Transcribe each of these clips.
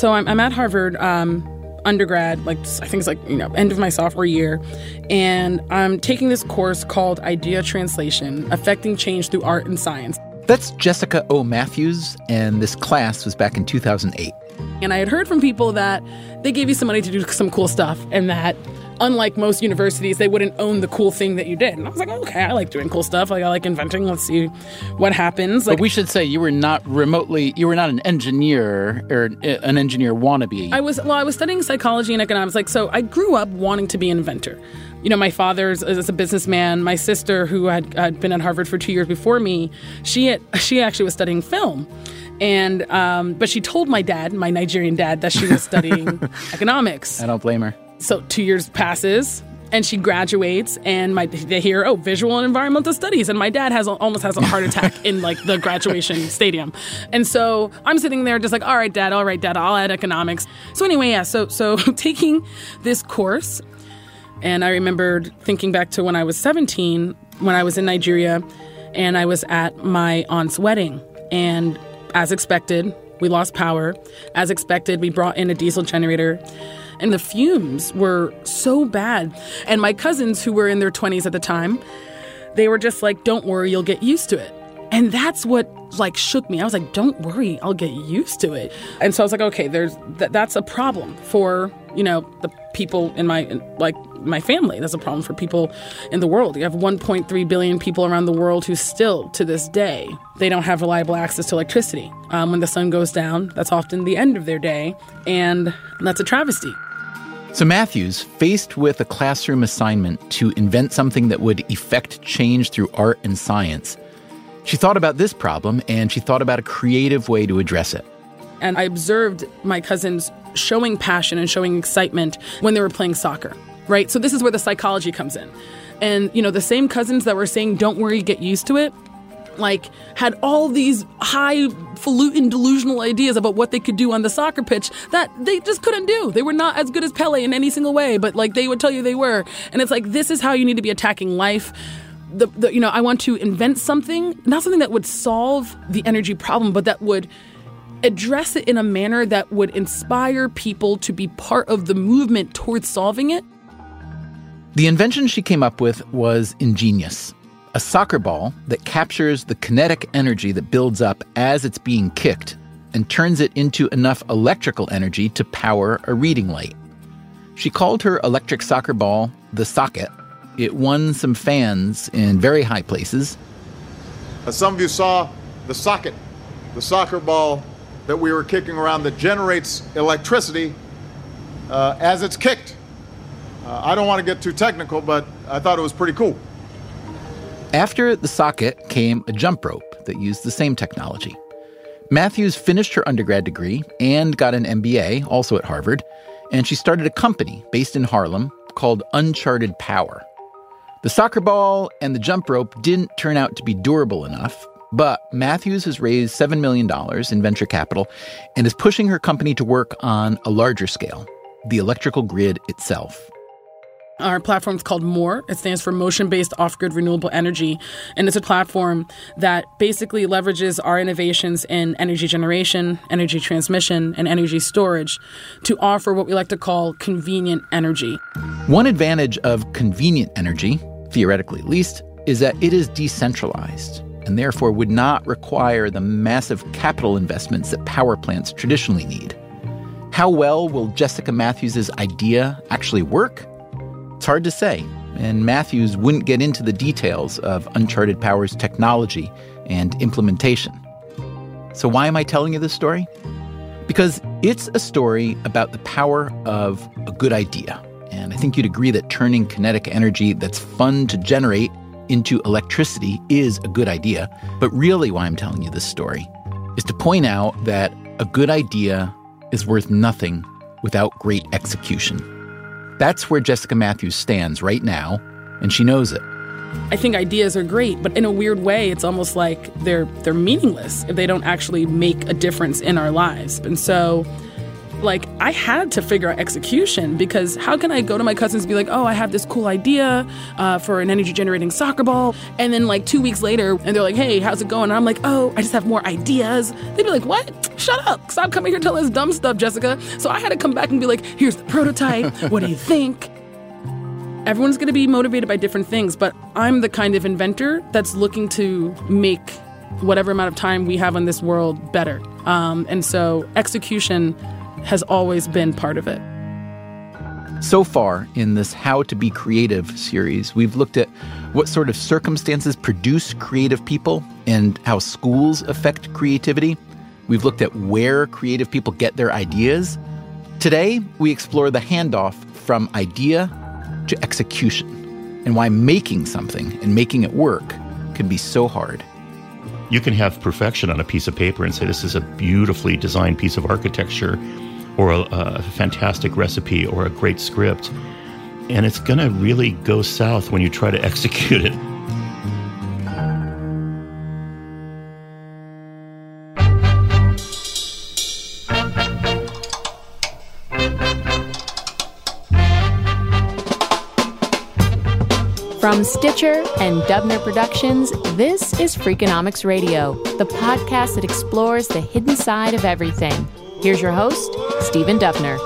So I'm, I'm at Harvard um, undergrad, like I think it's like you know end of my sophomore year, and I'm taking this course called Idea Translation: Affecting Change Through Art and Science. That's Jessica O. Matthews, and this class was back in 2008. And I had heard from people that they gave you some money to do some cool stuff, and that unlike most universities, they wouldn't own the cool thing that you did. And I was like, okay, I like doing cool stuff. Like I like inventing. Let's see what happens. Like, but we should say you were not remotely. You were not an engineer or an engineer wannabe. I was. Well, I was studying psychology and economics. Like so, I grew up wanting to be an inventor. You know, my father's is a businessman. My sister, who had, had been at Harvard for two years before me, she had, she actually was studying film and um, but she told my dad, my Nigerian dad, that she was studying economics. I don't blame her. So two years passes, and she graduates, and my they hear, oh, visual and environmental studies, and my dad has almost has a heart attack in like the graduation stadium, and so I'm sitting there just like, all right, dad, all right, dad, I'll add economics. So anyway, yeah, so so taking this course, and I remembered thinking back to when I was 17, when I was in Nigeria, and I was at my aunt's wedding, and as expected, we lost power. As expected, we brought in a diesel generator. And the fumes were so bad. And my cousins, who were in their 20s at the time, they were just like, don't worry, you'll get used to it. And that's what like shook me. I was like, "Don't worry, I'll get used to it." And so I was like, "Okay, there's th- that's a problem for you know the people in my like my family. That's a problem for people in the world. You have 1.3 billion people around the world who still, to this day, they don't have reliable access to electricity. Um, when the sun goes down, that's often the end of their day, and that's a travesty." So, Matthews, faced with a classroom assignment to invent something that would effect change through art and science, she thought about this problem and she thought about a creative way to address it. And I observed my cousins showing passion and showing excitement when they were playing soccer, right? So this is where the psychology comes in. And, you know, the same cousins that were saying, don't worry, get used to it, like had all these highfalutin delusional ideas about what they could do on the soccer pitch that they just couldn't do. They were not as good as Pele in any single way, but like they would tell you they were. And it's like this is how you need to be attacking life the, the, you know I want to invent something, not something that would solve the energy problem, but that would address it in a manner that would inspire people to be part of the movement towards solving it. The invention she came up with was ingenious. A soccer ball that captures the kinetic energy that builds up as it's being kicked and turns it into enough electrical energy to power a reading light. She called her electric soccer ball the Soccket it won some fans in very high places. As some of you saw, the Soccket, the soccer ball that we were kicking around that generates electricity uh, as it's kicked. Uh, I don't want to get too technical, but I thought it was pretty cool. After the Soccket came a jump rope that used the same technology. Matthews finished her undergrad degree and got an MBA, also at Harvard, and she started a company based in Harlem called Uncharted Power. The soccer ball and the jump rope didn't turn out to be durable enough, but Matthews has raised $7 million in venture capital and is pushing her company to work on a larger scale. the electrical grid itself. Our platform is called MORE. It stands for Motion Based Off Grid Renewable Energy. And it's a platform that basically leverages our innovations in energy generation, energy transmission, and energy storage to offer what we like to call convenient energy. One advantage of convenient energy, theoretically at least, is that it is decentralized and therefore would not require the massive capital investments that power plants traditionally need. How well will Jessica Matthews' idea actually work? It's hard to say, and Matthews wouldn't get into the details of Uncharted Power's technology and implementation. So, why am I telling you this story? Because it's a story about the power of a good idea. And I think you'd agree that turning kinetic energy that's fun to generate into electricity is a good idea. But really, why I'm telling you this story is to point out that a good idea is worth nothing without great execution. That's where Jessica Matthews stands right now, and she knows it. I think ideas are great, but in a weird way, it's almost like they're they're meaningless if they don't actually make a difference in our lives. And so like I had to figure out execution because how can I go to my cousins and be like, oh, I have this cool idea uh, for an energy generating soccer ball, and then like two weeks later, and they're like, hey, how's it going? And I'm like, oh, I just have more ideas. They'd be like, what? Shut up! Stop coming here telling us dumb stuff, Jessica. So I had to come back and be like, here's the prototype. what do you think? Everyone's going to be motivated by different things, but I'm the kind of inventor that's looking to make whatever amount of time we have on this world better. Um, and so execution has always been part of it. So far in this How to Be Creative series, we've looked at what sort of circumstances produce creative people and how schools affect creativity. We've looked at where creative people get their ideas. Today, we explore the handoff from idea to execution and why making something and making it work can be so hard. You can have perfection on a piece of paper and say, This is a beautifully designed piece of architecture or a, a fantastic recipe or a great script. And it's going to really go south when you try to execute it. From Stitcher and Dubner Productions, this is Freakonomics Radio, the podcast that explores the hidden side of everything. Here's your host, Stephen Dubner.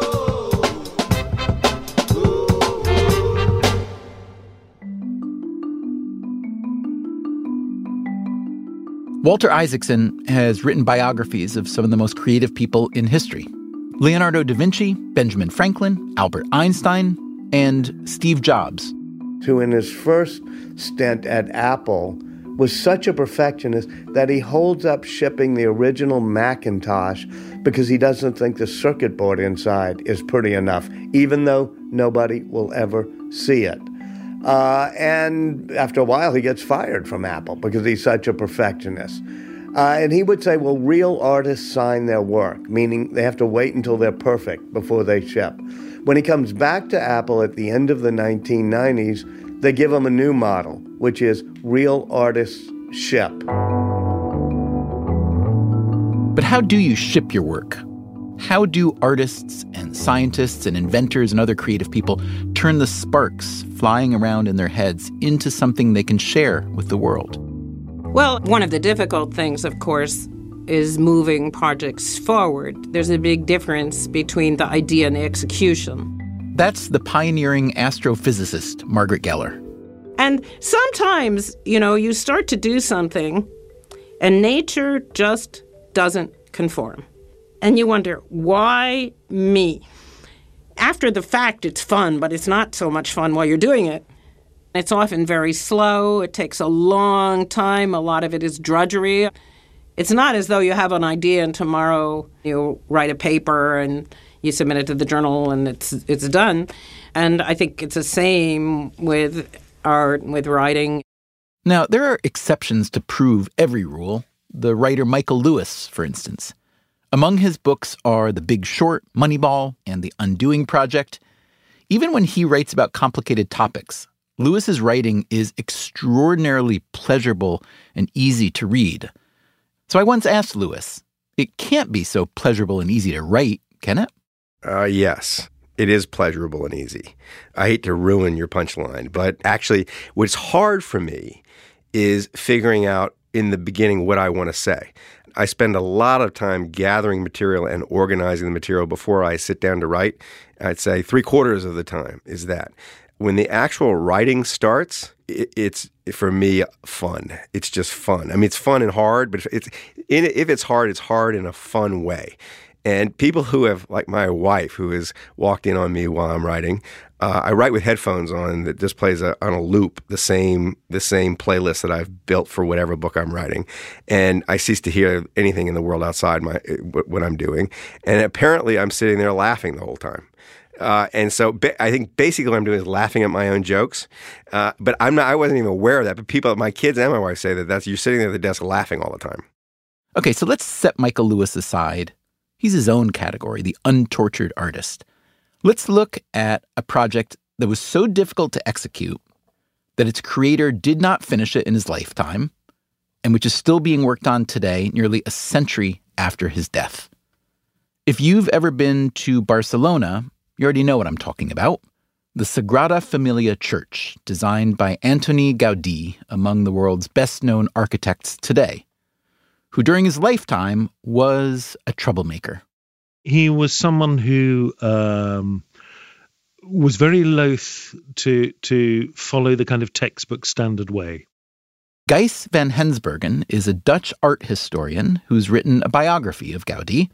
Walter Isaacson has written biographies of some of the most creative people in history Leonardo da Vinci, Benjamin Franklin, Albert Einstein, and Steve Jobs. Who, in his first stint at Apple, was such a perfectionist that he holds up shipping the original Macintosh because he doesn't think the circuit board inside is pretty enough, even though nobody will ever see it. Uh, and after a while, he gets fired from Apple because he's such a perfectionist. Uh, and he would say, well, real artists sign their work, meaning they have to wait until they're perfect before they ship. When he comes back to Apple at the end of the 1990s, they give him a new model, which is real artists ship. But how do you ship your work? How do artists and scientists and inventors and other creative people turn the sparks flying around in their heads into something they can share with the world? Well, one of the difficult things, of course, is moving projects forward. There's a big difference between the idea and the execution. That's the pioneering astrophysicist, Margaret Geller. And sometimes, you know, you start to do something and nature just doesn't conform. And you wonder, why me? After the fact, it's fun, but it's not so much fun while you're doing it. It's often very slow, it takes a long time, a lot of it is drudgery. It's not as though you have an idea and tomorrow you write a paper and you submit it to the journal and it's it's done. And I think it's the same with art, with writing. Now, there are exceptions to prove every rule. The writer Michael Lewis, for instance. Among his books are The Big Short, Moneyball, and The Undoing Project. Even when he writes about complicated topics, Lewis's writing is extraordinarily pleasurable and easy to read. So I once asked Lewis, it can't be so pleasurable and easy to write, can it? Uh, yes. it is pleasurable and easy. I hate to ruin your punchline, but actually, what's hard for me is figuring out in the beginning what I want to say. I spend a lot of time gathering material and organizing the material before I sit down to write. I'd say three quarters of the time is that. When the actual writing starts, it's for me fun. It's just fun. I mean, it's fun and hard, but it's if it's hard, it's hard in a fun way. And people who have, like my wife, who has walked in on me while I'm writing, uh, I write with headphones on that just plays a, on a loop the same the same playlist that I've built for whatever book I'm writing, and I cease to hear anything in the world outside my what I'm doing. And apparently, I'm sitting there laughing the whole time. Uh, and so ba- I think basically what I'm doing is laughing at my own jokes. Uh, but I'm not. I wasn't even aware of that. But people, my kids and my wife say that that's you're sitting there at the desk laughing all the time. Okay, so let's set Michael Lewis aside He's his own category, the untortured artist. Let's look at a project that was so difficult to execute that its creator did not finish it in his lifetime, and which is still being worked on today, nearly a century after his death. If you've ever been to Barcelona, you already know what I'm talking about. The Sagrada Familia Church, designed by Antoni Gaudí, among the world's best known architects today who during his lifetime was a troublemaker. He was someone who um, was very loath to to follow the kind of textbook standard way. Gijs van Hensbergen is a Dutch art historian who's written a biography of Gaudi.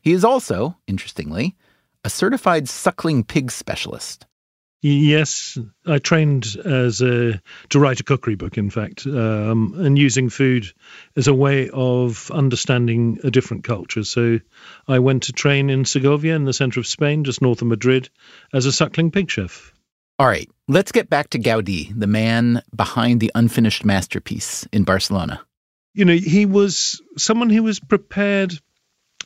He is also, interestingly, a certified suckling pig specialist. Yes, I trained as a to write a cookery book, in fact, um, and using food as a way of understanding a different culture. So I went to train in Segovia, in the center of Spain, just north of Madrid, as a suckling pig chef. All right, let's get back to Gaudi, the man behind the unfinished masterpiece in Barcelona. You know, he was someone who was prepared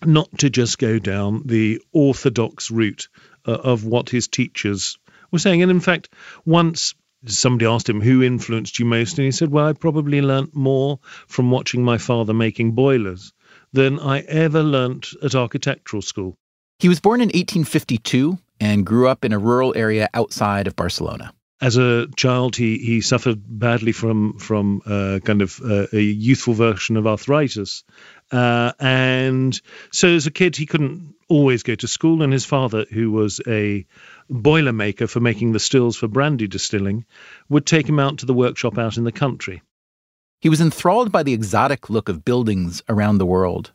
not to just go down the orthodox route uh, of what his teachers were saying. And in fact, once somebody asked him who influenced you most, and he said, Well, I probably learnt more from watching my father making boilers than I ever learnt at architectural school. He was born in 1852 and grew up in a rural area outside of Barcelona. As a child, he, he suffered badly from from uh, kind of uh, a youthful version of arthritis, uh, and so as a kid he couldn't always go to school. And his father, who was a boiler maker for making the stills for brandy distilling, would take him out to the workshop out in the country. He was enthralled by the exotic look of buildings around the world.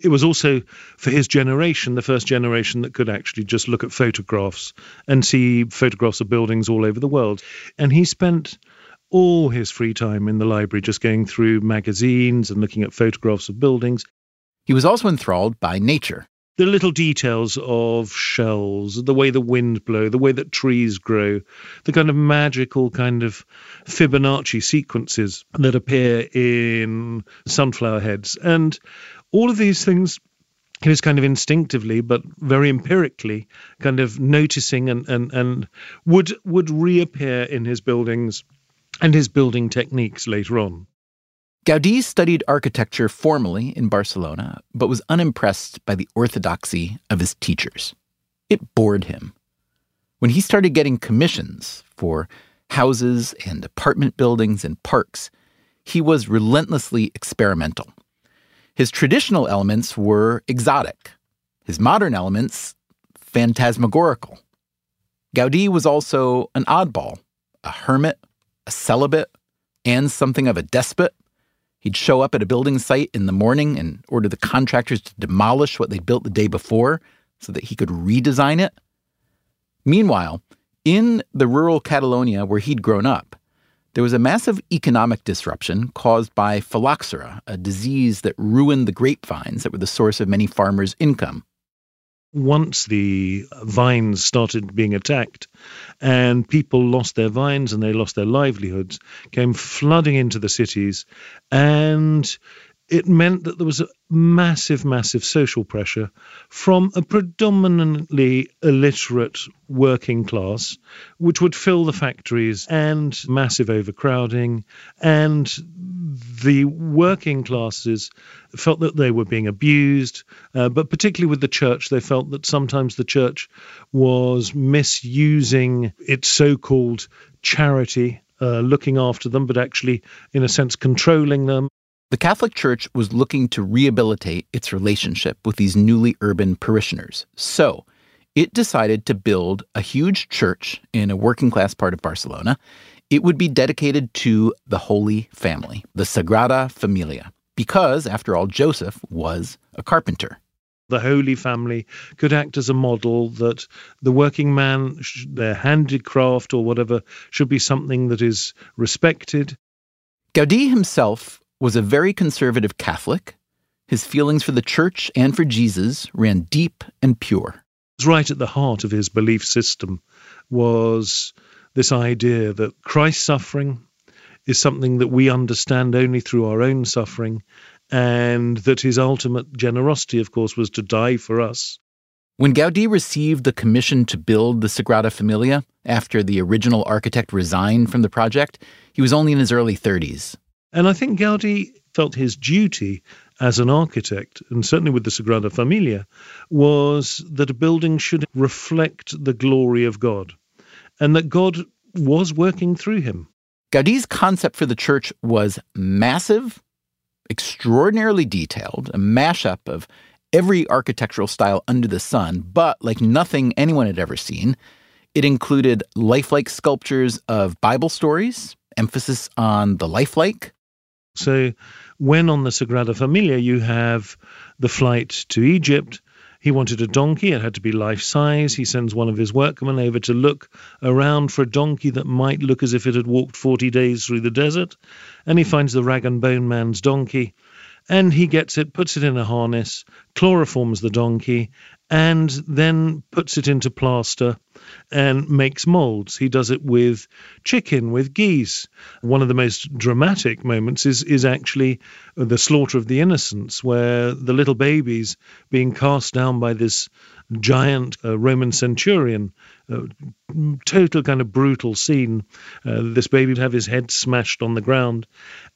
It was also, for his generation, the first generation that could actually just look at photographs and see photographs of buildings all over the world. And he spent all his free time in the library just going through magazines and looking at photographs of buildings. He was also enthralled by nature the little details of shells, the way the wind blow, the way that trees grow, the kind of magical kind of Fibonacci sequences that appear in sunflower heads. And all of these things he was kind of instinctively but very empirically kind of noticing and, and, and would would reappear in his buildings and his building techniques later on. Gaudí studied architecture formally in Barcelona, but was unimpressed by the orthodoxy of his teachers. It bored him. When he started getting commissions for houses and apartment buildings and parks, he was relentlessly experimental. His traditional elements were exotic, his modern elements, phantasmagorical. Gaudi was also an oddball, a hermit, a celibate, and something of a despot He'd show up at a building site in the morning and order the contractors to demolish what they'd built the day before so that he could redesign it. Meanwhile, in the rural Catalonia where he'd grown up, there was a massive economic disruption caused by phylloxera, a disease that ruined the grapevines that were the source of many farmers' income once the vines started being attacked and people lost their vines and they lost their livelihoods, came flooding into the cities. And it meant that there was a massive, massive social pressure from a predominantly illiterate working class, which would fill the factories, and massive overcrowding. And the working classes felt that they were being abused, uh, but particularly with the church, they felt that sometimes the church was misusing its so called charity. Uh, looking after them, but actually, in a sense, controlling them. The Catholic Church was looking to rehabilitate its relationship with these newly urban parishioners. So it decided to build a huge church in a working class part of Barcelona. It would be dedicated to the Holy Family, the Sagrada Familia, because, after all, Joseph was a carpenter. The Holy Family could act as a model that the working man, their handicraft or whatever, should be something that is respected. Gaudi himself was a very conservative Catholic. His feelings for the church and for Jesus ran deep and pure. Right at the heart of his belief system was this idea that Christ's suffering is something that we understand only through our own suffering, and that his ultimate generosity, of course, was to die for us. When Gaudi received the commission to build the Sagrada Familia after the original architect resigned from the project, he was only in his early 30s. And I think Gaudi felt his duty as an architect, and certainly with the Sagrada Familia, was that a building should reflect the glory of God, and that God was working through him. Gaudi's concept for the church was massive, extraordinarily detailed, a mashup of every architectural style under the sun, but like nothing anyone had ever seen. It included lifelike sculptures of Bible stories, emphasis on the lifelike, so, when on the Sagrada Familia you have the flight to Egypt, he wanted a donkey. It had to be life size. He sends one of his workmen over to look around for a donkey that might look as if it had walked 40 days through the desert. And he finds the rag and bone man's donkey. And he gets it, puts it in a harness, chloroforms the donkey, and then puts it into plaster and makes molds. He does it with chicken, with geese. One of the most dramatic moments is is actually the slaughter of the innocents, where the little babies being cast down by this giant uh, Roman centurion. Uh, total kind of brutal scene. Uh, this baby would have his head smashed on the ground,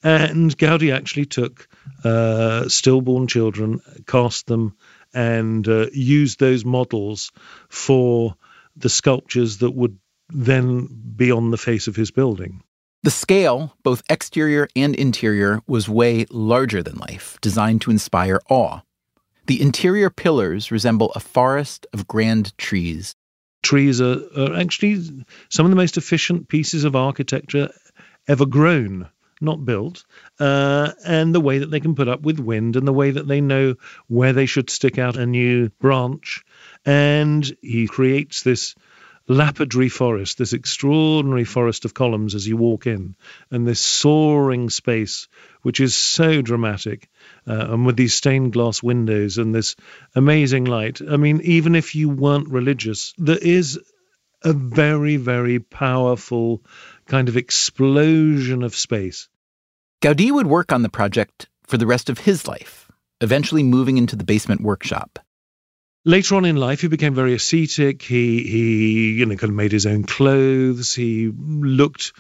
and Gaudi actually took uh, stillborn children, cast them and used those models for the sculptures that would then be on the face of his building. The scale, both exterior and interior, was way larger than life, designed to inspire awe. The interior pillars resemble a forest of grand trees. Trees are, are actually some of the most efficient pieces of architecture ever grown not built, uh, and the way that they can put up with wind and the way that they know where they should stick out a new branch. And he creates this lapidary forest, this extraordinary forest of columns as you walk in, and this soaring space, which is so dramatic, uh, and with these stained glass windows and this amazing light. I mean, even if you weren't religious, there is a very, very powerful kind of explosion of space. Gaudi would work on the project for the rest of his life, eventually moving into the basement workshop. Later on in life, he became very ascetic. He, he, you know, kind of made his own clothes. He looked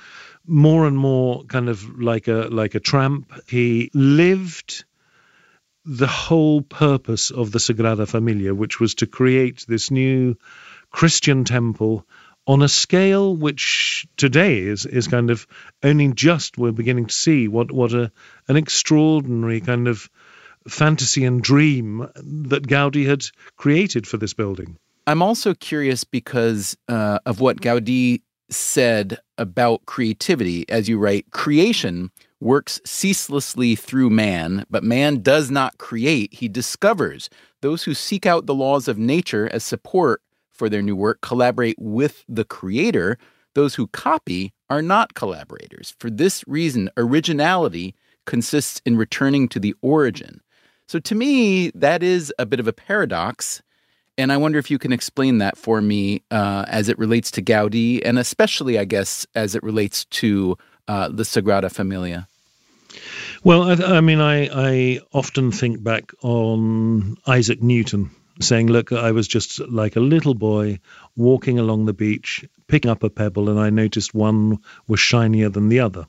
more and more kind of like a like a tramp. He lived the whole purpose of the Sagrada Familia, which was to create this new Christian temple on a scale which today is is kind of only just we're beginning to see what what a an extraordinary kind of fantasy and dream that Gaudi had created for this building. I'm also curious because uh, of what Gaudi said about creativity. As you write, creation works ceaselessly through man, but man does not create, he discovers. Those who seek out the laws of nature as support for their new work collaborate with the creator. Those who copy are not collaborators. For this reason, originality consists in returning to the origin. So to me, that is a bit of a paradox. And I wonder if you can explain that for me uh, as it relates to Gaudi, and especially, I guess, as it relates to uh, the Sagrada Familia. Well, I, I mean, I, I often think back on Isaac Newton saying, Look, I was just like a little boy walking along the beach, picking up a pebble, and I noticed one was shinier than the other.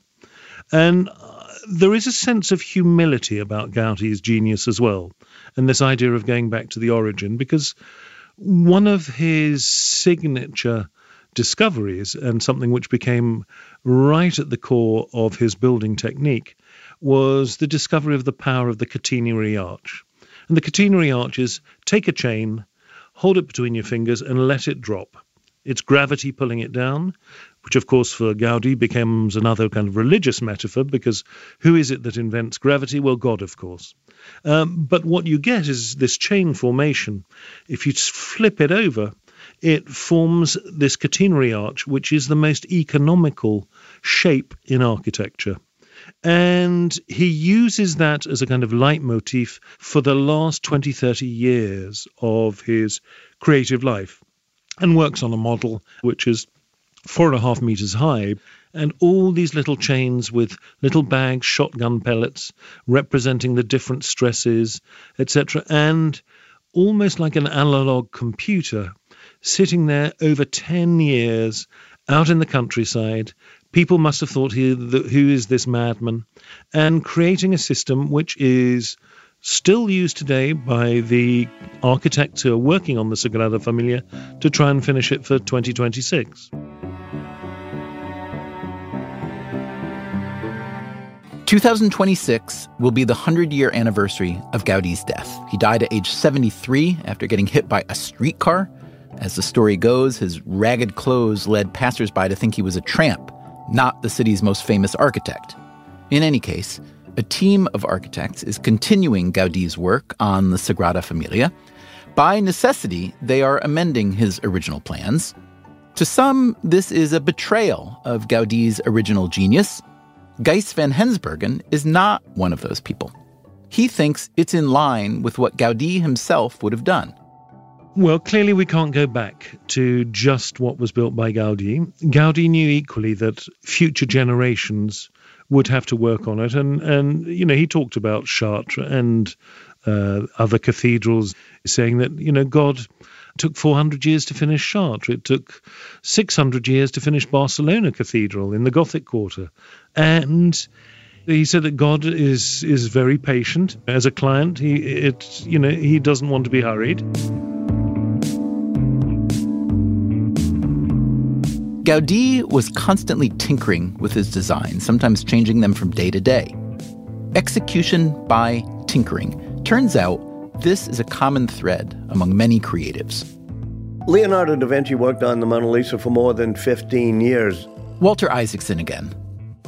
And uh, there is a sense of humility about Gaudi's genius as well, and this idea of going back to the origin, because one of his signature discoveries, and something which became right at the core of his building technique, was the discovery of the power of the catenary arch. And the catenary arch is take a chain, hold it between your fingers, and let it drop. It's gravity pulling it down, which, of course, for Gaudi becomes another kind of religious metaphor because who is it that invents gravity? Well, God, of course. Um, but what you get is this chain formation. If you flip it over, it forms this catenary arch, which is the most economical shape in architecture. And he uses that as a kind of leitmotif for the last 20, 30 years of his creative life and works on a model which is four and a half meters high and all these little chains with little bags, shotgun pellets representing the different stresses, etc. And almost like an analog computer sitting there over 10 years out in the countryside, people must have thought, who is this madman? And creating a system which is still used today by the architects who are working on the Sagrada Familia to try and finish it for 2026. Two thousand twenty-six will be the hundred-year anniversary of Gaudi's death. He died at age seventy-three after getting hit by a streetcar. As the story goes, his ragged clothes led passersby to think he was a tramp, not the city's most famous architect. In any case, a team of architects is continuing Gaudi's work on the Sagrada Familia. By necessity, they are amending his original plans. To some, this is a betrayal of Gaudi's original genius. Gijs van Hensbergen is not one of those people. He thinks it's in line with what Gaudi himself would have done. Well, clearly we can't go back to just what was built by Gaudi. Gaudi knew equally that future generations would have to work on it, and and you know he talked about Chartres and uh, other cathedrals, saying that you know God took 400 years to finish Chartres. It took 600 years to finish Barcelona Cathedral in the Gothic Quarter, and he said that God is is very patient as a client. He it you know he doesn't want to be hurried. Gaudi was constantly tinkering with his designs, sometimes changing them from day to day. Execution by tinkering. Turns out this is a common thread among many creatives. Leonardo da Vinci worked on the Mona Lisa for more than 15 years. Walter Isaacson again.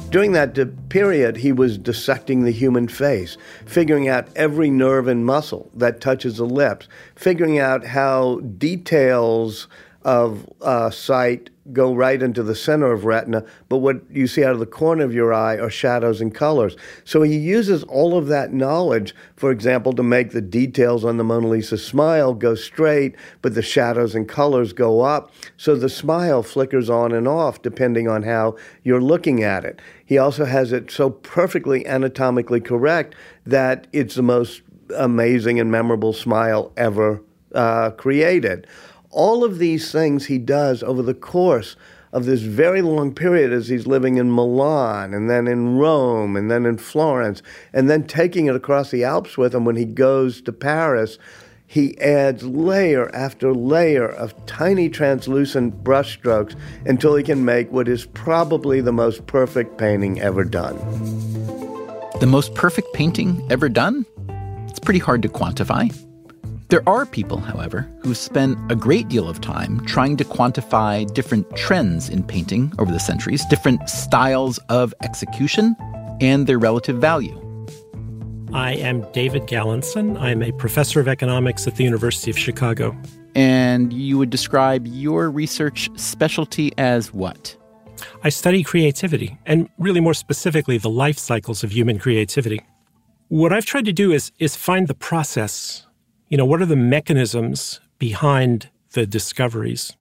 During that period, he was dissecting the human face, figuring out every nerve and muscle that touches the lips, figuring out how details of uh, sight go right into the center of retina, but what you see out of the corner of your eye are shadows and colors. So he uses all of that knowledge, for example, to make the details on the Mona Lisa smile go straight, but the shadows and colors go up. So the smile flickers on and off depending on how you're looking at it. He also has it so perfectly anatomically correct that it's the most amazing and memorable smile ever uh, created all of these things he does over the course of this very long period as he's living in Milan and then in Rome and then in Florence and then taking it across the Alps with him when he goes to Paris. He adds layer after layer of tiny translucent brushstrokes until he can make what is probably the most perfect painting ever done. The most perfect painting ever done? It's pretty hard to quantify. There are people, however, who spent a great deal of time trying to quantify different trends in painting over the centuries, different styles of execution, and their relative value. I am David Galenson. I am a professor of economics at the University of Chicago. And you would describe your research specialty as what? I study creativity, and really more specifically, the life cycles of human creativity. What I've tried to do is, is find the process you know, what are the mechanisms behind the discoveries?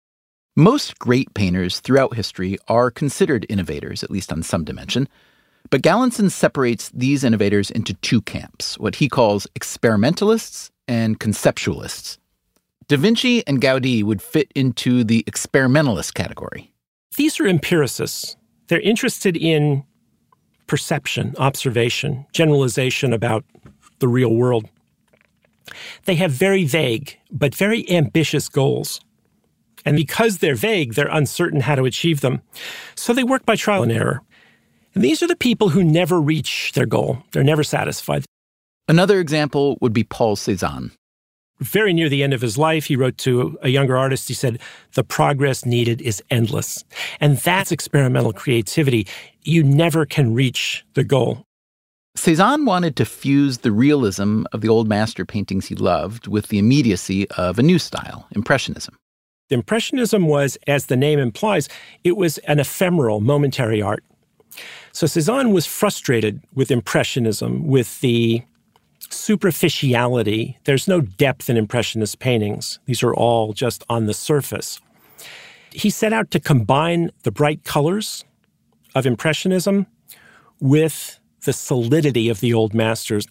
Most great painters throughout history are considered innovators, at least on some dimension. But Galenson separates these innovators into two camps, what he calls experimentalists and conceptualists. Da Vinci and Gaudi would fit into the experimentalist category. These are empiricists. They're interested in perception, observation, generalization about the real world. They have very vague but very ambitious goals. And because they're vague, they're uncertain how to achieve them. So they work by trial and error. And these are the people who never reach their goal. They're never satisfied. Another example would be Paul Cézanne. Very near the end of his life, he wrote to a younger artist, he said, The progress needed is endless. And that's experimental creativity. You never can reach the goal. Cezanne wanted to fuse the realism of the old master paintings he loved with the immediacy of a new style, Impressionism. Impressionism was, as the name implies, it was an ephemeral, momentary art. So Cezanne was frustrated with Impressionism, with the superficiality. There's no depth in Impressionist paintings, these are all just on the surface. He set out to combine the bright colors of Impressionism with the solidity of the old masters.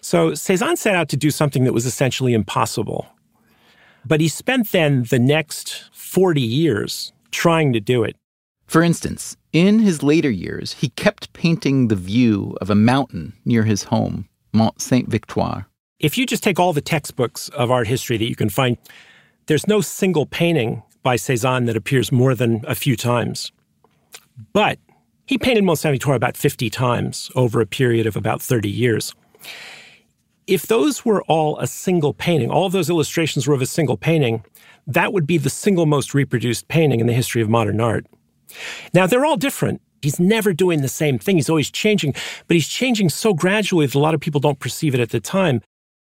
So Cezanne set out to do something that was essentially impossible. But he spent then the next 40 years trying to do it. For instance, in his later years, he kept painting the view of a mountain near his home, Mont Sainte Victoire. If you just take all the textbooks of art history that you can find, there's no single painting by Cezanne that appears more than a few times. But he painted Victoire about 50 times over a period of about 30 years. If those were all a single painting, all of those illustrations were of a single painting, that would be the single most reproduced painting in the history of modern art. Now, they're all different. He's never doing the same thing. He's always changing, but he's changing so gradually that a lot of people don't perceive it at the time.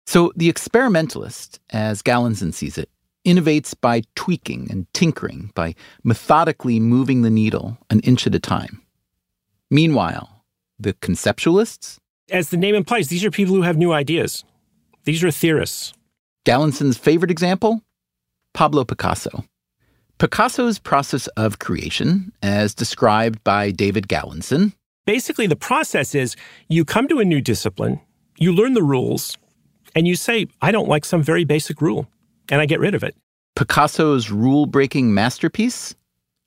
So, the experimentalist, as Galenson sees it, innovates by tweaking and tinkering, by methodically moving the needle an inch at a time. Meanwhile, the conceptualists? As the name implies, these are people who have new ideas. These are theorists. Galenson's favorite example? Pablo Picasso. Picasso's process of creation, as described by David Galenson. Basically, the process is you come to a new discipline, you learn the rules, and you say, I don't like some very basic rule, and I get rid of it. Picasso's rule breaking masterpiece,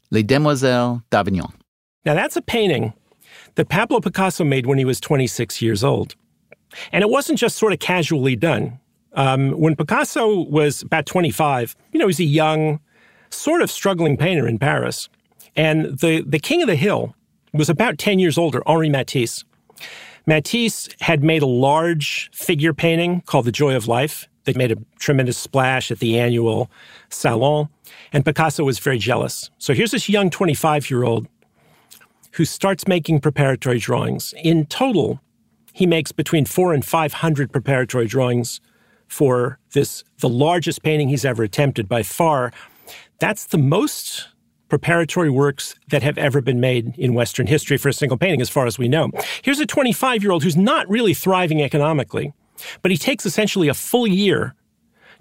Les Demoiselles d'Avignon. Now, that's a painting that Pablo Picasso made when he was 26 years old. And it wasn't just sort of casually done. Um, when Picasso was about 25, you know, he's a young, sort of struggling painter in Paris. And the, the king of the hill was about 10 years older, Henri Matisse. Matisse had made a large figure painting called The Joy of Life that made a tremendous splash at the annual Salon. And Picasso was very jealous. So here's this young 25 year old who starts making preparatory drawings. In total, he makes between four and 500 preparatory drawings for this, the largest painting he's ever attempted by far. That's the most preparatory works that have ever been made in Western history for a single painting, as far as we know. Here's a 25 year old who's not really thriving economically, but he takes essentially a full year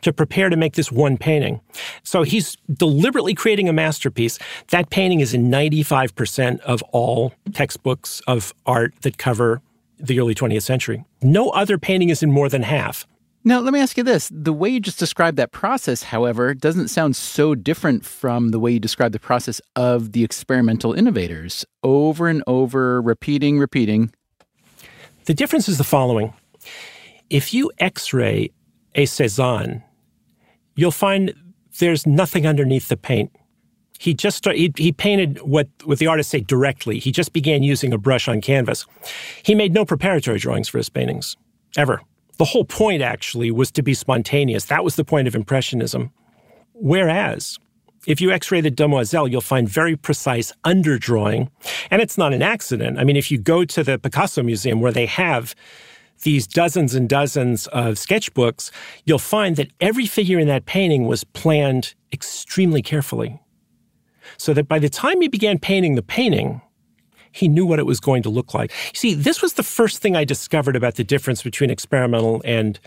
to prepare to make this one painting. So he's deliberately creating a masterpiece. That painting is in 95% of all textbooks of art that cover the early 20th century. No other painting is in more than half. Now, let me ask you this. The way you just described that process, however, doesn't sound so different from the way you described the process of the experimental innovators over and over, repeating, repeating. The difference is the following if you x ray a Cezanne, you'll find there's nothing underneath the paint. He just he, he painted what what the artists say directly. He just began using a brush on canvas. He made no preparatory drawings for his paintings ever. The whole point actually was to be spontaneous. That was the point of impressionism. Whereas if you x-ray the demoiselle, you'll find very precise underdrawing, and it's not an accident. I mean, if you go to the Picasso Museum where they have these dozens and dozens of sketchbooks, you'll find that every figure in that painting was planned extremely carefully. So that by the time he began painting the painting, he knew what it was going to look like. See, this was the first thing I discovered about the difference between experimental and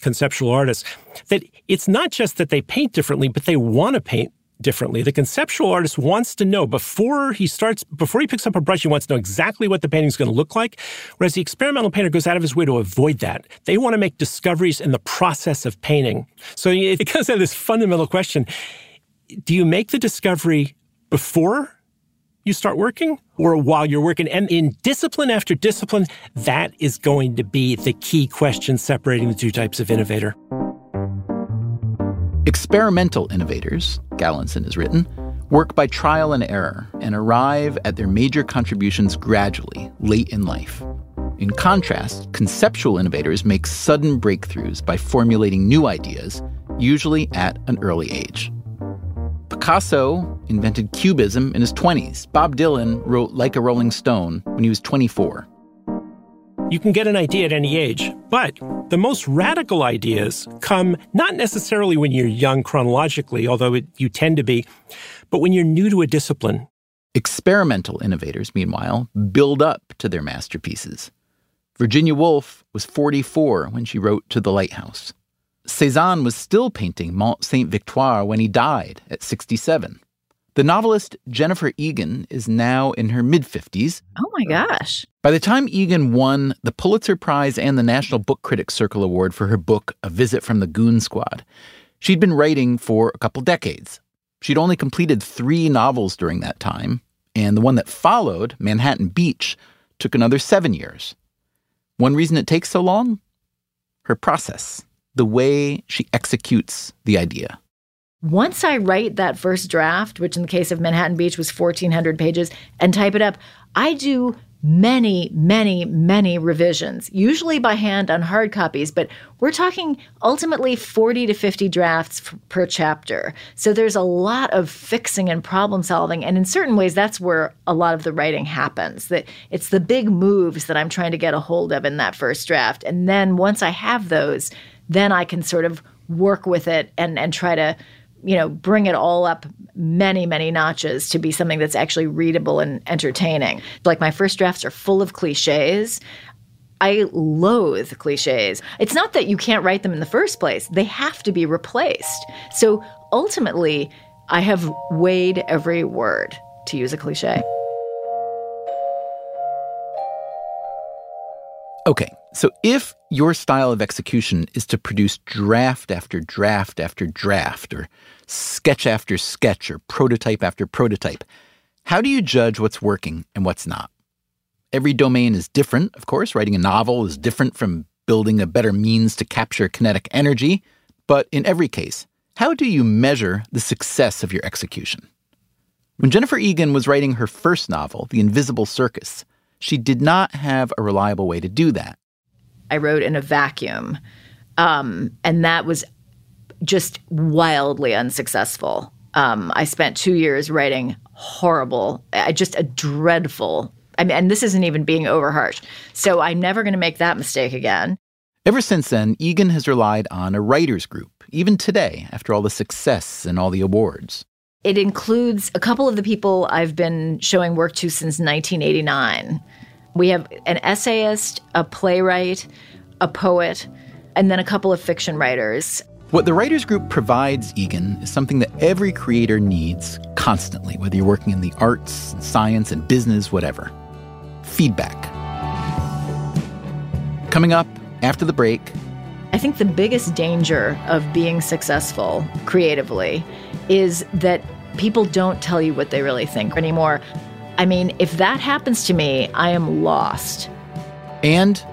conceptual artists that it's not just that they paint differently, but they want to paint differently. The conceptual artist wants to know before he starts, before he picks up a brush, he wants to know exactly what the painting's going to look like. Whereas the experimental painter goes out of his way to avoid that. They want to make discoveries in the process of painting. So it comes to this fundamental question do you make the discovery before you start working or while you're working? And in discipline after discipline, that is going to be the key question separating the two types of innovator. Experimental innovators, Galenson has written, work by trial and error and arrive at their major contributions gradually, late in life. In contrast, conceptual innovators make sudden breakthroughs by formulating new ideas, usually at an early age. Picasso invented Cubism in his 20s. Bob Dylan wrote Like a Rolling Stone when he was 24. You can get an idea at any age, but the most radical ideas come not necessarily when you're young chronologically, although it, you tend to be, but when you're new to a discipline. Experimental innovators, meanwhile, build up to their masterpieces. Virginia Woolf was 44 when she wrote To the Lighthouse. Cezanne was still painting Mont Sainte Victoire when he died at 67. The novelist Jennifer Egan is now in her mid 50s. Oh my gosh. By the time Egan won the Pulitzer Prize and the National Book Critics Circle Award for her book, A Visit from the Goon Squad, she'd been writing for a couple decades. She'd only completed three novels during that time, and the one that followed, Manhattan Beach, took another seven years. One reason it takes so long? Her process, the way she executes the idea once I write that first draft, which in the case of Manhattan Beach was 1,400 pages, and type it up, I do many, many, many revisions, usually by hand on hard copies, but we're talking ultimately 40 to 50 drafts f- per chapter. So there's a lot of fixing and problem solving. And in certain ways, that's where a lot of the writing happens. That it's the big moves that I'm trying to get a hold of in that first draft. And then once I have those, then I can sort of work with it and, and try to you know, bring it all up many, many notches to be something that's actually readable and entertaining. Like my first drafts are full of cliches. I loathe cliches. It's not that you can't write them in the first place, they have to be replaced. So ultimately, I have weighed every word, to use a cliche. Okay, so if your style of execution is to produce draft after draft after draft, or sketch after sketch, or prototype after prototype, how do you judge what's working and what's not? Every domain is different, of course. Writing a novel is different from building a better means to capture kinetic energy. But in every case, how do you measure the success of your execution? When Jennifer Egan was writing her first novel, The Invisible Circus, she did not have a reliable way to do that. I wrote in a vacuum, um, and that was just wildly unsuccessful. Um, I spent two years writing horrible, just a dreadful. I mean, and this isn't even being over harsh. So I'm never going to make that mistake again. Ever since then, Egan has relied on a writers group, even today, after all the success and all the awards. It includes a couple of the people I've been showing work to since 1989. We have an essayist, a playwright, a poet, and then a couple of fiction writers. What the Writers Group provides Egan is something that every creator needs constantly, whether you're working in the arts, science, and business, whatever feedback. Coming up after the break. I think the biggest danger of being successful creatively is that people don't tell you what they really think anymore. I mean, if that happens to me, I am lost. And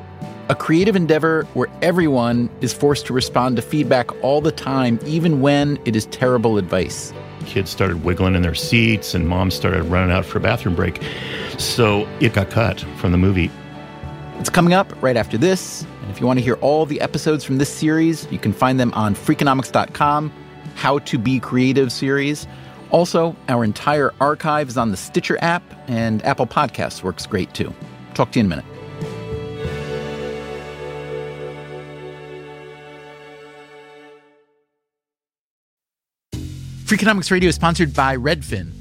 a creative endeavor where everyone is forced to respond to feedback all the time, even when it is terrible advice. Kids started wiggling in their seats, and moms started running out for a bathroom break. So it got cut from the movie. It's coming up right after this. And if you want to hear all the episodes from this series, you can find them on freakonomics.com, How to Be Creative series. Also, our entire archive is on the Stitcher app, and Apple Podcasts works great too. Talk to you in a minute. Freakonomics Radio is sponsored by Redfin.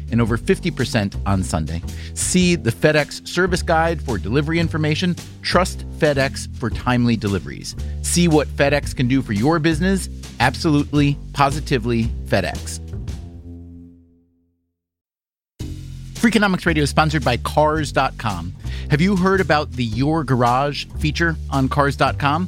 and over 50% on Sunday. See the FedEx service guide for delivery information. Trust FedEx for timely deliveries. See what FedEx can do for your business. Absolutely, positively FedEx. Freakonomics Radio is sponsored by Cars.com. Have you heard about the Your Garage feature on Cars.com?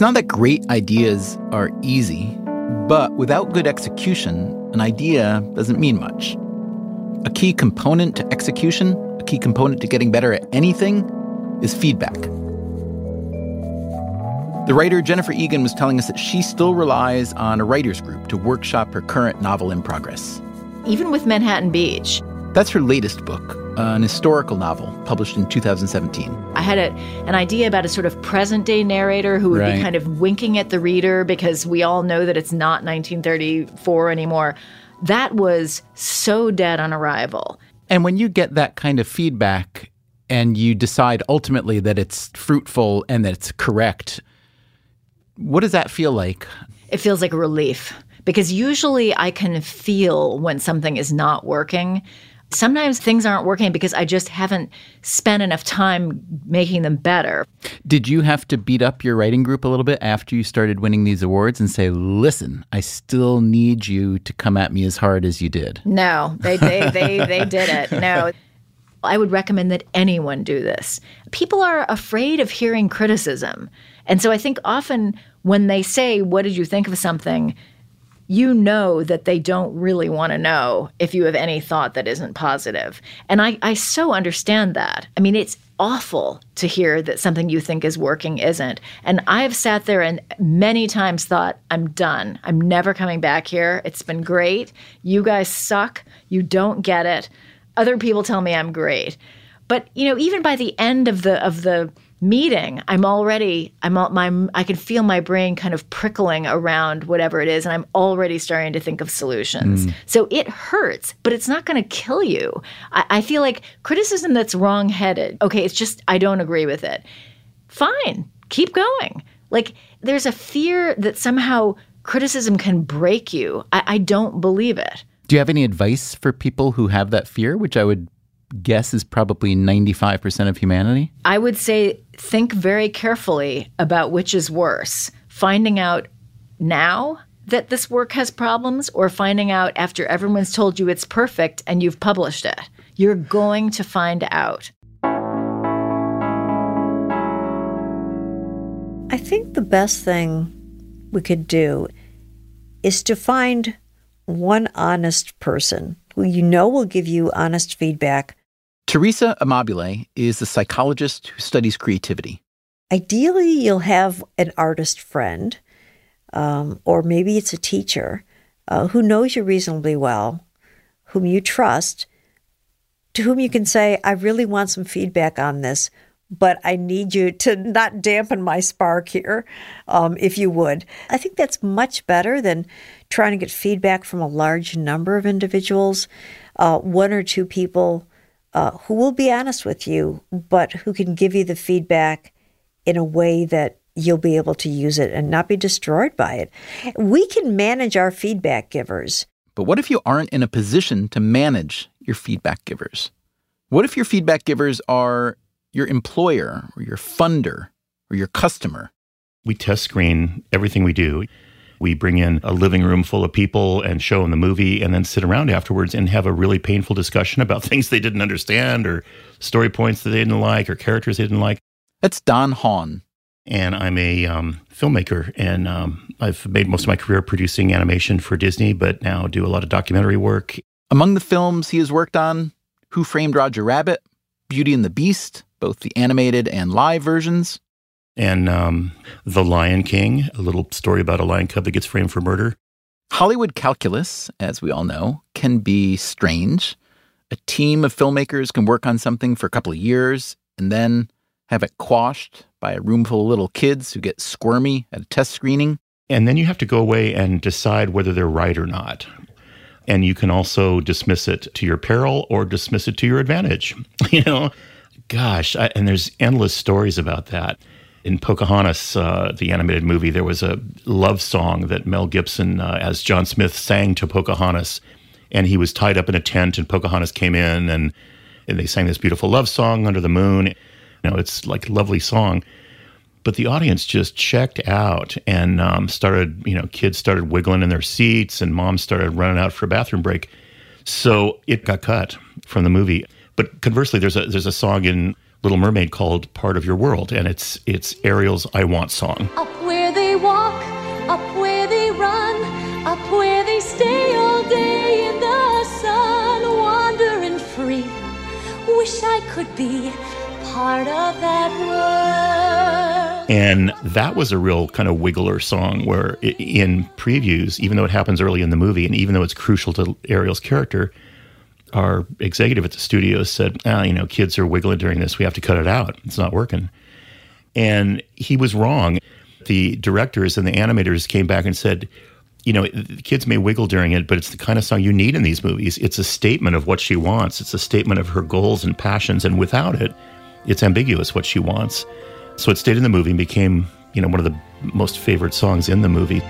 It's not that great ideas are easy, but without good execution, an idea doesn't mean much. A key component to execution, a key component to getting better at anything, is feedback. The writer Jennifer Egan was telling us that she still relies on a writer's group to workshop her current novel in progress. Even with Manhattan Beach. That's her latest book, an historical novel published in 2017. I had a, an idea about a sort of present day narrator who would Right. be kind of winking at the reader because we all know that it's not 1934 anymore. That was so dead on arrival. And when you get that kind of feedback and you decide ultimately that it's fruitful and that it's correct, what does that feel like? It feels like a relief because usually I can feel when something is not working. Sometimes things aren't working because I just haven't spent enough time making them better. Did you have to beat up your writing group a little bit after you started winning these awards and say, listen, I still need you to come at me as hard as you did? No, they they they, they did it. No. I would recommend that anyone do this. People are afraid of hearing criticism. And so I think often when they say, What did you think of something? You know that they don't really want to know if you have any thought that isn't positive. And I, I so understand that. I mean, it's awful to hear that something you think is working isn't. And I've sat there and many times thought, I'm done. I'm never coming back here. It's been great. You guys suck. You don't get it. Other people tell me I'm great. But, you know, even by the end of the of the meeting i'm already i'm all, my i can feel my brain kind of prickling around whatever it is and i'm already starting to think of solutions. Mm. so it hurts but it's not going to kill you. I, I feel like criticism that's wrong-headed okay it's just i don't agree with it. Fine keep going. Like there's a fear that somehow criticism can break you. I, I don't believe it. Do you have any advice for people who have that fear, which I would guess is probably 95% of humanity? I would say think very carefully about which is worse finding out now that this work has problems or finding out after everyone's told you it's perfect and you've published it. You're going to find out. I think the best thing we could do is to find one honest person who you know will give you honest feedback. Teresa Amabile is a psychologist who studies creativity. Ideally, you'll have an artist friend, um, or maybe it's a teacher uh, who knows you reasonably well, whom you trust, to whom you can say, I really want some feedback on this, but I need you to not dampen my spark here, um, if you would. I think that's much better than trying to get feedback from a large number of individuals, uh, one or two people uh, who will be honest with you, but who can give you the feedback in a way that you'll be able to use it and not be destroyed by it. We can manage our feedback givers. But what if you aren't in a position to manage your feedback givers? What if your feedback givers are your employer or your funder or your customer? We test screen everything we do. We bring in a living room full of people and show them the movie and then sit around afterwards and have a really painful discussion about things they didn't understand or story points that they didn't like or characters they didn't like. That's Don Hahn. And I'm a um, filmmaker, and um, I've made most of my career producing animation for Disney, but now do a lot of documentary work. Among the films he has worked on Who Framed Roger Rabbit, Beauty and the Beast, both the animated and live versions, and um, The Lion King, a little story about a lion cub that gets framed for murder. Hollywood calculus, as we all know, can be strange. A team of filmmakers can work on something for a couple of years and then have it quashed by a room full of little kids who get squirmy at a test screening. And then you have to go away and decide whether they're right or not. And you can also dismiss it to your peril or dismiss it to your advantage. you know, gosh, I, and there's endless stories about that. In Pocahontas, uh, the animated movie, there was a love song that Mel Gibson, uh, as John Smith, sang to Pocahontas. And he was tied up in a tent, and Pocahontas came in, and, and they sang this beautiful love song under the moon. You know, it's like a lovely song. But the audience just checked out and um, started, you know, kids started wiggling in their seats, and moms started running out for a bathroom break. So it got cut from the movie. But conversely, there's a there's a song in Little Mermaid called "Part of Your World," and it's it's Ariel's "I Want" song. Up where they walk, up where they run, up where they stay all day in the sun, wandering free. Wish I could be part of that world. And that was a real kind of wiggler song where in previews, even though it happens early in the movie and even though it's crucial to Ariel's character, our executive at the studio said, ah, you know, kids are wiggling during this. We have to cut it out. It's not working. And he was wrong. The directors and the animators came back and said, you know, kids may wiggle during it, but it's the kind of song you need in these movies. It's a statement of what she wants, it's a statement of her goals and passions. And without it, it's ambiguous what she wants. So it stayed in the movie and became, you know, one of the most favorite songs in the movie.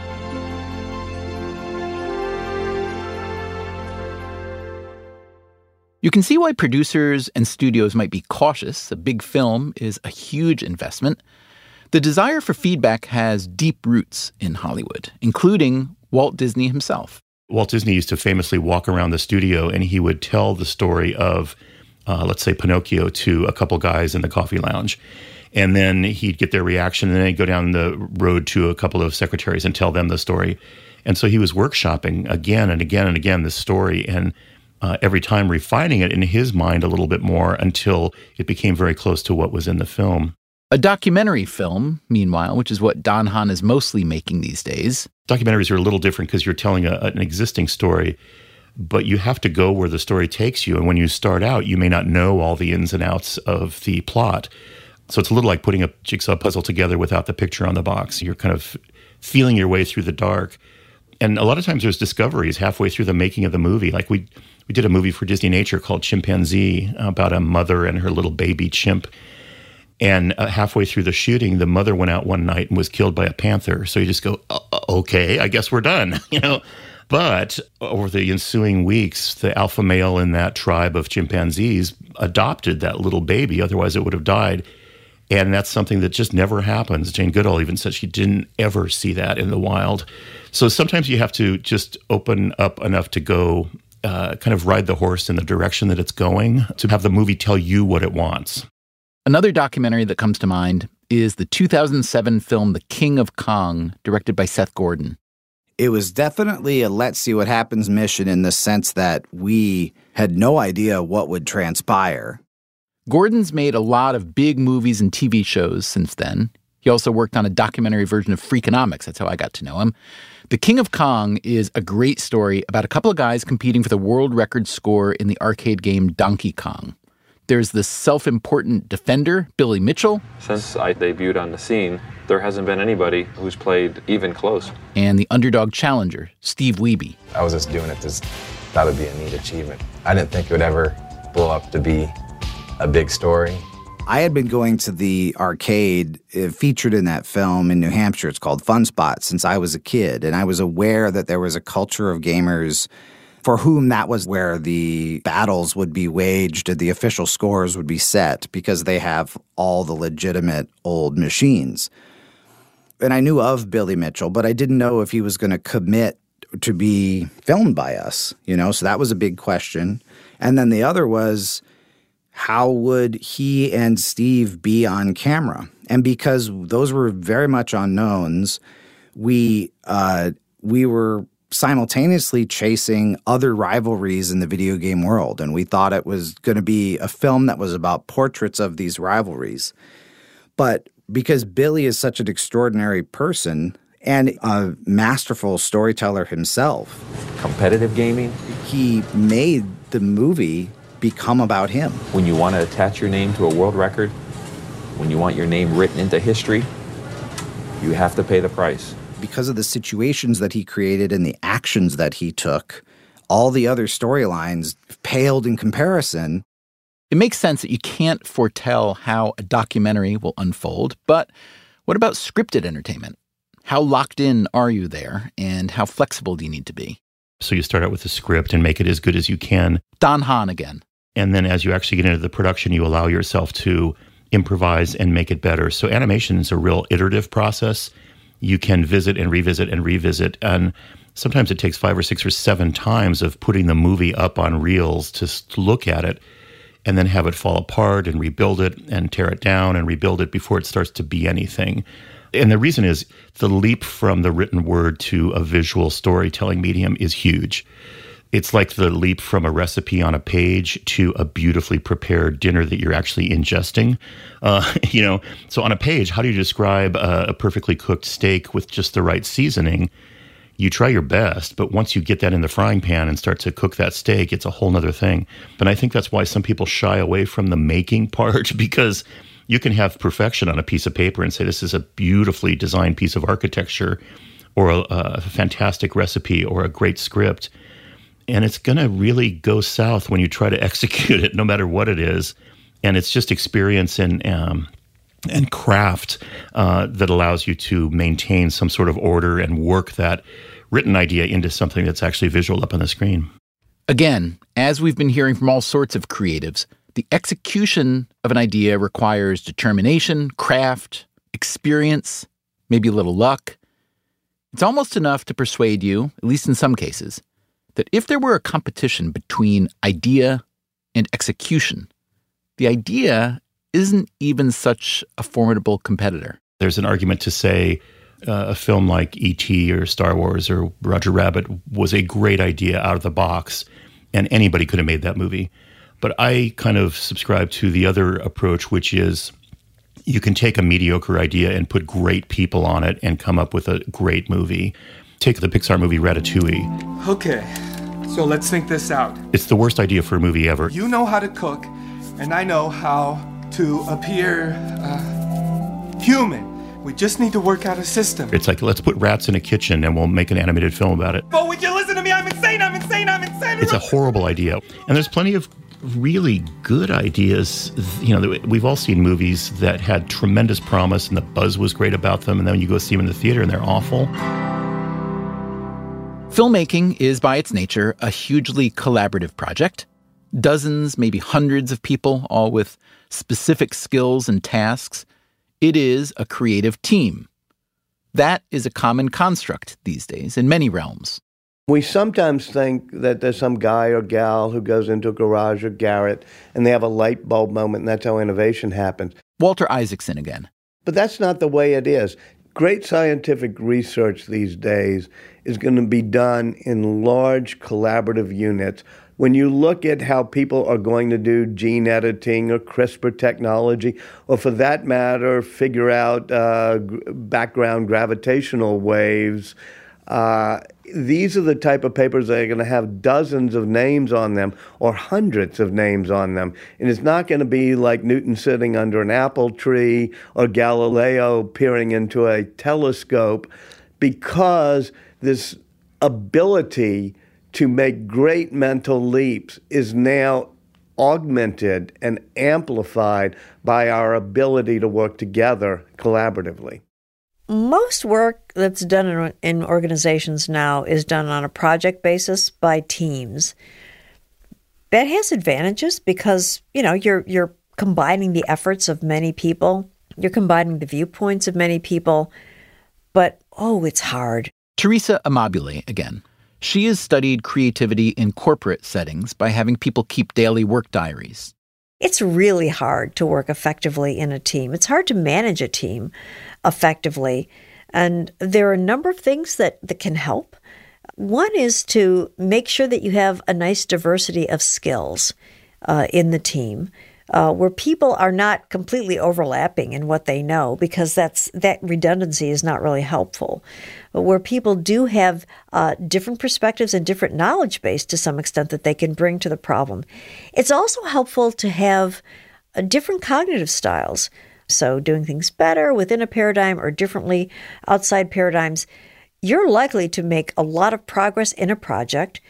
You can see why producers and studios might be cautious. A big film is a huge investment. The desire for feedback has deep roots in Hollywood, including Walt Disney himself. Walt Disney used to famously walk around the studio and he would tell the story of, uh, let's say, Pinocchio to a couple guys in the coffee lounge. And then he'd get their reaction and then he'd go down the road to a couple of secretaries and tell them the story. And so he was workshopping again and again and again this story. And uh, every time refining it in his mind a little bit more until it became very close to what was in the film. A documentary film, meanwhile, which is what Don Hahn is mostly making these days. Documentaries are a little different because you're telling a, an existing story, but you have to go where the story takes you. And when you start out, you may not know all the ins and outs of the plot. So it's a little like putting a jigsaw puzzle together without the picture on the box. You're kind of feeling your way through the dark. And a lot of times there's discoveries halfway through the making of the movie. Like we we did a movie for Disney Nature called Chimpanzee about a mother and her little baby chimp. And uh, halfway through the shooting, the mother went out one night and was killed by a panther. So you just go, uh, okay, I guess we're done, you know. But over the ensuing weeks, the alpha male in that tribe of chimpanzees adopted that little baby. Otherwise, it would have died. And that's something that just never happens. Jane Goodall even said she didn't ever see that in the wild. So sometimes you have to just open up enough to go uh, kind of ride the horse in the direction that it's going to have the movie tell you what it wants. Another documentary that comes to mind is the 2007 film The King of Kong, directed by Seth Gordon. It was definitely a let's see what happens mission in the sense that we had no idea what would transpire. Gordon's made a lot of big movies and TV shows since then. He also worked on a documentary version of Freakonomics. That's how I got to know him. The King of Kong is a great story about a couple of guys competing for the world record score in the arcade game Donkey Kong. There's the self important defender, Billy Mitchell. Since I debuted on the scene, there hasn't been anybody who's played even close. And the underdog challenger, Steve Wiebe. I was just doing it because that would be a neat achievement. I didn't think it would ever blow up to be a big story. I had been going to the arcade uh, featured in that film in New Hampshire. It's called Fun Spot since I was a kid. And I was aware that there was a culture of gamers for whom that was where the battles would be waged and the official scores would be set because they have all the legitimate old machines. And I knew of Billy Mitchell, but I didn't know if he was going to commit to be filmed by us, you know? So that was a big question. And then the other was how would he and Steve be on camera? And because those were very much unknowns, we uh, we were simultaneously chasing other rivalries in the video game world. And we thought it was going to be a film that was about portraits of these rivalries. But because Billy is such an extraordinary person and a masterful storyteller himself, competitive gaming, he made the movie become about him. When you want to attach your name to a world record, when you want your name written into history, you have to pay the price because of the situations that he created and the actions that he took, all the other storylines paled in comparison. It makes sense that you can't foretell how a documentary will unfold, but what about scripted entertainment? How locked in are you there, and how flexible do you need to be? So you start out with a script and make it as good as you can. Don Hahn again. And then as you actually get into the production, you allow yourself to improvise and make it better. So animation is a real iterative process you can visit and revisit and revisit. And sometimes it takes five or six or seven times of putting the movie up on reels to look at it and then have it fall apart and rebuild it and tear it down and rebuild it before it starts to be anything. And the reason is the leap from the written word to a visual storytelling medium is huge it's like the leap from a recipe on a page to a beautifully prepared dinner that you're actually ingesting. Uh, you know, so on a page, how do you describe a, a, perfectly cooked steak with just the right seasoning? You try your best, but once you get that in the frying pan and start to cook that steak, it's a whole nother thing. But I think that's why some people shy away from the making part because you can have perfection on a piece of paper and say this is a beautifully designed piece of architecture or a, a fantastic recipe or a great script and it's going to really go south when you try to execute it, no matter what it is. And it's just experience and um, and craft uh, that allows you to maintain some sort of order and work that written idea into something that's actually visual up on the screen. Again, as we've been hearing from all sorts of creatives, the execution of an idea requires determination, craft, experience, maybe a little luck. It's almost enough to persuade you, at least in some cases, that if there were a competition between idea and execution, the idea isn't even such a formidable competitor. There's an argument to say uh, a film like E.T. or Star Wars or Roger Rabbit was a great idea out of the box, and anybody could have made that movie. But I kind of subscribe to the other approach, which is you can take a mediocre idea and put great people on it and come up with a great movie. Take the Pixar movie Ratatouille. Okay, so let's think this out. It's the worst idea for a movie ever. You know how to cook, and I know how to appear uh, human. We just need to work out a system. It's like, let's put rats in a kitchen and we'll make an animated film about it. But would you listen to me? I'm insane, I'm insane, I'm insane. It's a horrible idea. And there's plenty of really good ideas. You know, we've all seen movies that had tremendous promise and the buzz was great about them, and then you go see them in the theater and they're awful. Filmmaking is, by its nature, a hugely collaborative project. Dozens, maybe hundreds of people, all with specific skills and tasks. It is a creative team. That is a common construct these days in many realms. We sometimes think that there's some guy or gal who goes into a garage or garret and they have a light bulb moment and that's how innovation happens. Walter Isaacson again. But that's not the way it is. Great scientific research these days is going to be done in large collaborative units. When you look at how people are going to do gene editing or CRISPR technology, or for that matter, figure out uh, background gravitational waves, uh, these are the type of papers that are going to have dozens of names on them or hundreds of names on them. And it's not going to be like Newton sitting under an apple tree or Galileo peering into a telescope because this ability to make great mental leaps is now augmented and amplified by our ability to work together collaboratively. Most work that's done in, in organizations now is done on a project basis by teams. That has advantages because, you know, you're you're combining the efforts of many people, you're combining the viewpoints of many people, but oh, it's hard. Teresa Amabile again. She has studied creativity in corporate settings by having people keep daily work diaries. It's really hard to work effectively in a team. It's hard to manage a team effectively. And there are a number of things that, that can help. One is to make sure that you have a nice diversity of skills uh, in the team uh, where people are not completely overlapping in what they know because that's that redundancy is not really helpful. But where people do have uh, different perspectives and different knowledge base to some extent that they can bring to the problem. It's also helpful to have uh, different cognitive styles. So doing things better within a paradigm or differently outside paradigms. You're likely to make a lot of progress in a project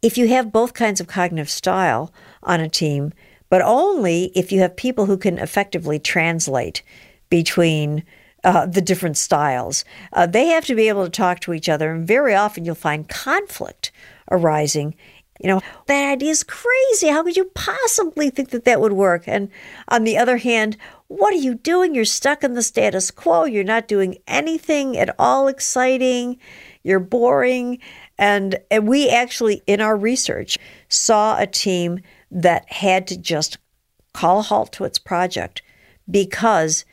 if you have both kinds of cognitive style on a team but only if you have people who can effectively translate between uh, the different styles. Uh, they have to be able to talk to each other, and very often you'll find conflict arising. You know, that idea is crazy. How could you possibly think that that would work? And on the other hand, what are you doing? You're stuck in the status quo. You're not doing anything at all exciting. You're boring. And, and we actually, in our research, saw a team that had to just call a halt to its project because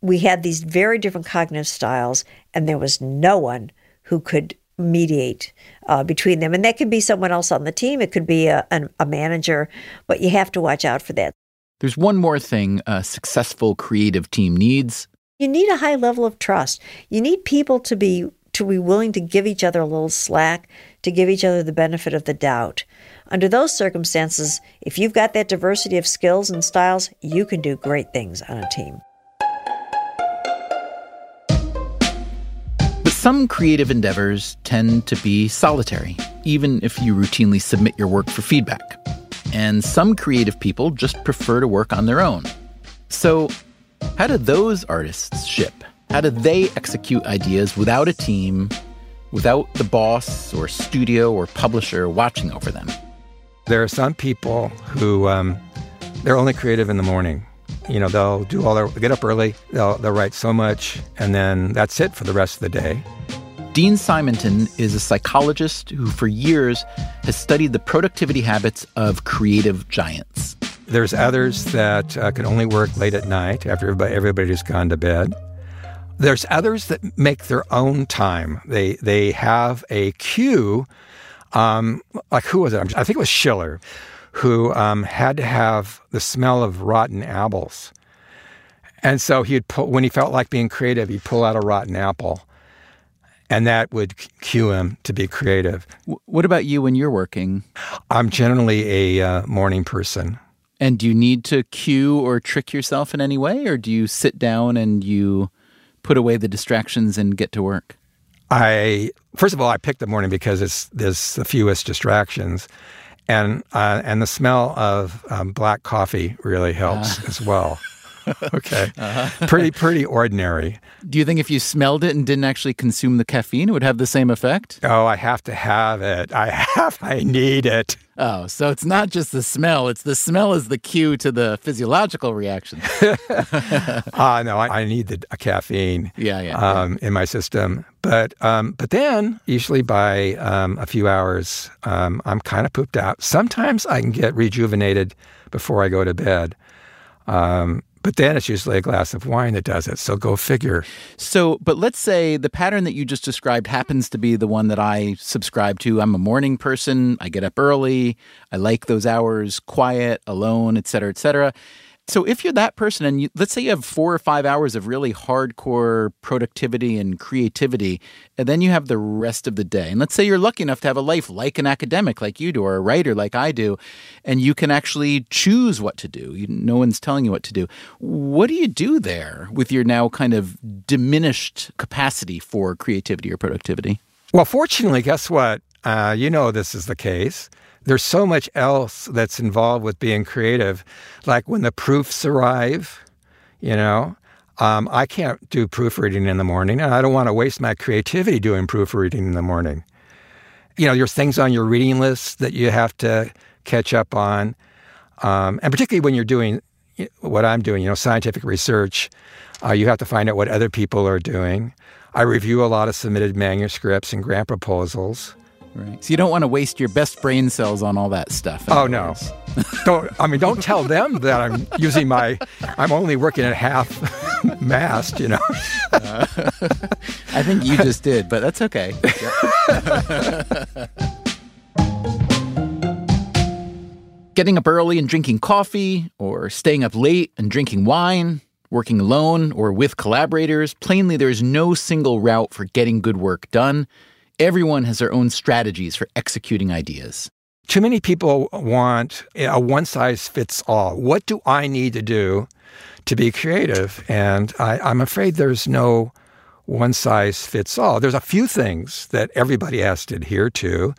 we had these very different cognitive styles and there was no one who could mediate uh, between them. And that could be someone else on the team, it could be a, a, a manager, but you have to watch out for that. There's one more thing a successful creative team needs. You need a high level of trust. You need people to be to be willing to give each other a little slack, to give each other the benefit of the doubt. Under those circumstances, if you've got that diversity of skills and styles, you can do great things on a team. But some creative endeavors tend to be solitary, even if you routinely submit your work for feedback. And some creative people just prefer to work on their own. So, how do those artists ship? How do they execute ideas without a team, without the boss or studio or publisher watching over them? There are some people who um, they're only creative in the morning. You know, they'll do all their get up early, they'll they'll write so much, and then that's it for the rest of the day. Dean Simonton is a psychologist who, for years, has studied the productivity habits of creative giants. There's others that uh, can only work late at night after everybody, everybody's gone to bed. There's others that make their own time. They they have a cue. Um, like who was it? I think it was Schiller, who um, had to have the smell of rotten apples, and so he'd pull when he felt like being creative, he'd pull out a rotten apple, and that would cue him to be creative. What about you when you're working? I'm generally a uh, morning person. And do you need to cue or trick yourself in any way, or do you sit down and you put away the distractions and get to work? I first of all, I picked the morning because it's there's the fewest distractions, and uh, and the smell of um, black coffee really helps as well. okay, uh-huh. pretty pretty ordinary. Do you think if you smelled it and didn't actually consume the caffeine, it would have the same effect? Oh, I have to have it. I have. I need it. Oh, so it's not just the smell; it's the smell is the cue to the physiological reaction. Ah, uh, no, I, I need the caffeine. Yeah, yeah, um, yeah, in my system. But um, but then usually by um, a few hours, um, I'm kind of pooped out. Sometimes I can get rejuvenated before I go to bed. Um, But then it's usually a glass of wine that does it. So go figure. So, but let's say the pattern that you just described happens to be the one that I subscribe to. I'm a morning person. I get up early. I like those hours, quiet, alone, et cetera, et cetera. So if you're that person and you, let's say you have four or five hours of really hardcore productivity and creativity, and then you have the rest of the day. And let's say you're lucky enough to have a life like an academic like you do or a writer like I do, and you can actually choose what to do. You, no one's telling you what to do. What do you do there with your now kind of diminished capacity for creativity or productivity? Well, fortunately, guess what? Uh, you know this is the case there's so much else that's involved with being creative. Like when the proofs arrive, you know, um, I can't do proofreading in the morning, and I don't want to waste my creativity doing proofreading in the morning. You know, there's things on your reading list that you have to catch up on, um, and particularly when you're doing what I'm doing, you know, scientific research, uh, you have to find out what other people are doing. I review a lot of submitted manuscripts and grant proposals. Right. So you don't want to waste your best brain cells on all that stuff. Oh no. don't I mean don't tell them that I'm using my I'm only working at half mast, you know. Uh, I think you just did, but that's okay. Getting up early and drinking coffee, or staying up late and drinking wine, working alone or with collaborators, plainly there is no single route for getting good work done. Everyone has their own strategies for executing ideas. Too many people want a one size fits all. What do I need to do to be creative? And I, I'm afraid there's no one size fits all. There's a few things that everybody has to adhere to.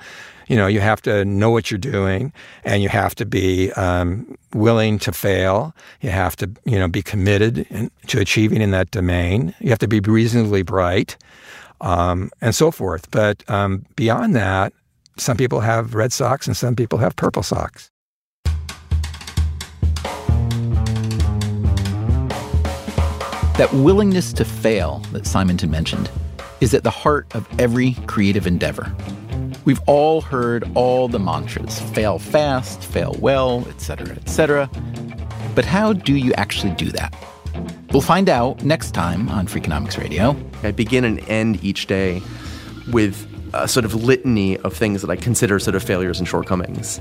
You know, you have to know what you're doing, and you have to be um, willing to fail. You have to, you know, be committed in, to achieving in that domain. You have to be reasonably bright um, and so forth. But um, beyond that, some people have red socks and some people have purple socks. That willingness to fail that Simonton mentioned is at the heart of every creative endeavor. We've all heard all the mantras fail fast, fail well, etc., etc. But how do you actually do that? We'll find out next time on Freakonomics Radio. I begin and end each day with a sort of litany of things that I consider sort of failures and shortcomings.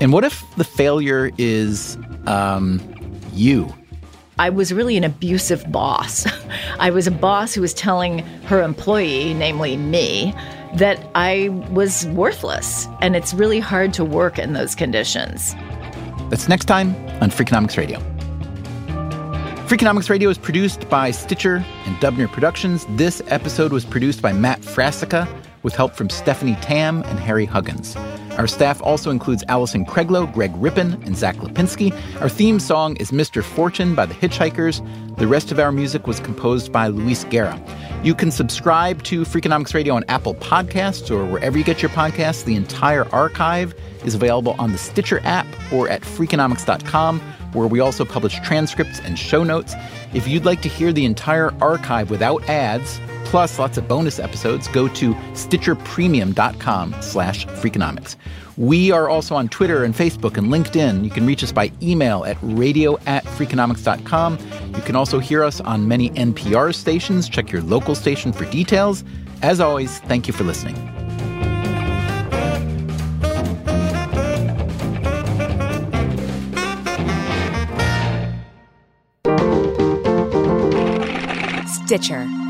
And what if the failure is um, you? I was really an abusive boss. I was a boss who was telling her employee, namely me, that I was worthless. And it's really hard to work in those conditions. That's next time on Freakonomics Radio. Freakonomics Radio is produced by Stitcher and Dubner Productions. This episode was produced by Matt Frassica with help from Stephanie Tam and Harry Huggins. Our staff also includes Allison Craiglow, Greg Rippin, and Zach Lipinski. Our theme song is Mr. Fortune by the Hitchhikers. The rest of our music was composed by Luis Guerra. You can subscribe to Freakonomics Radio on Apple Podcasts or wherever you get your podcasts. The entire archive is available on the Stitcher app or at freakonomics.com where we also publish transcripts and show notes. If you'd like to hear the entire archive without ads, plus lots of bonus episodes, go to stitcherpremium.com slash freakonomics. We are also on Twitter and Facebook and LinkedIn. You can reach us by email at radio at freakonomics.com. You can also hear us on many NPR stations. Check your local station for details. As always, thank you for listening. Stitcher.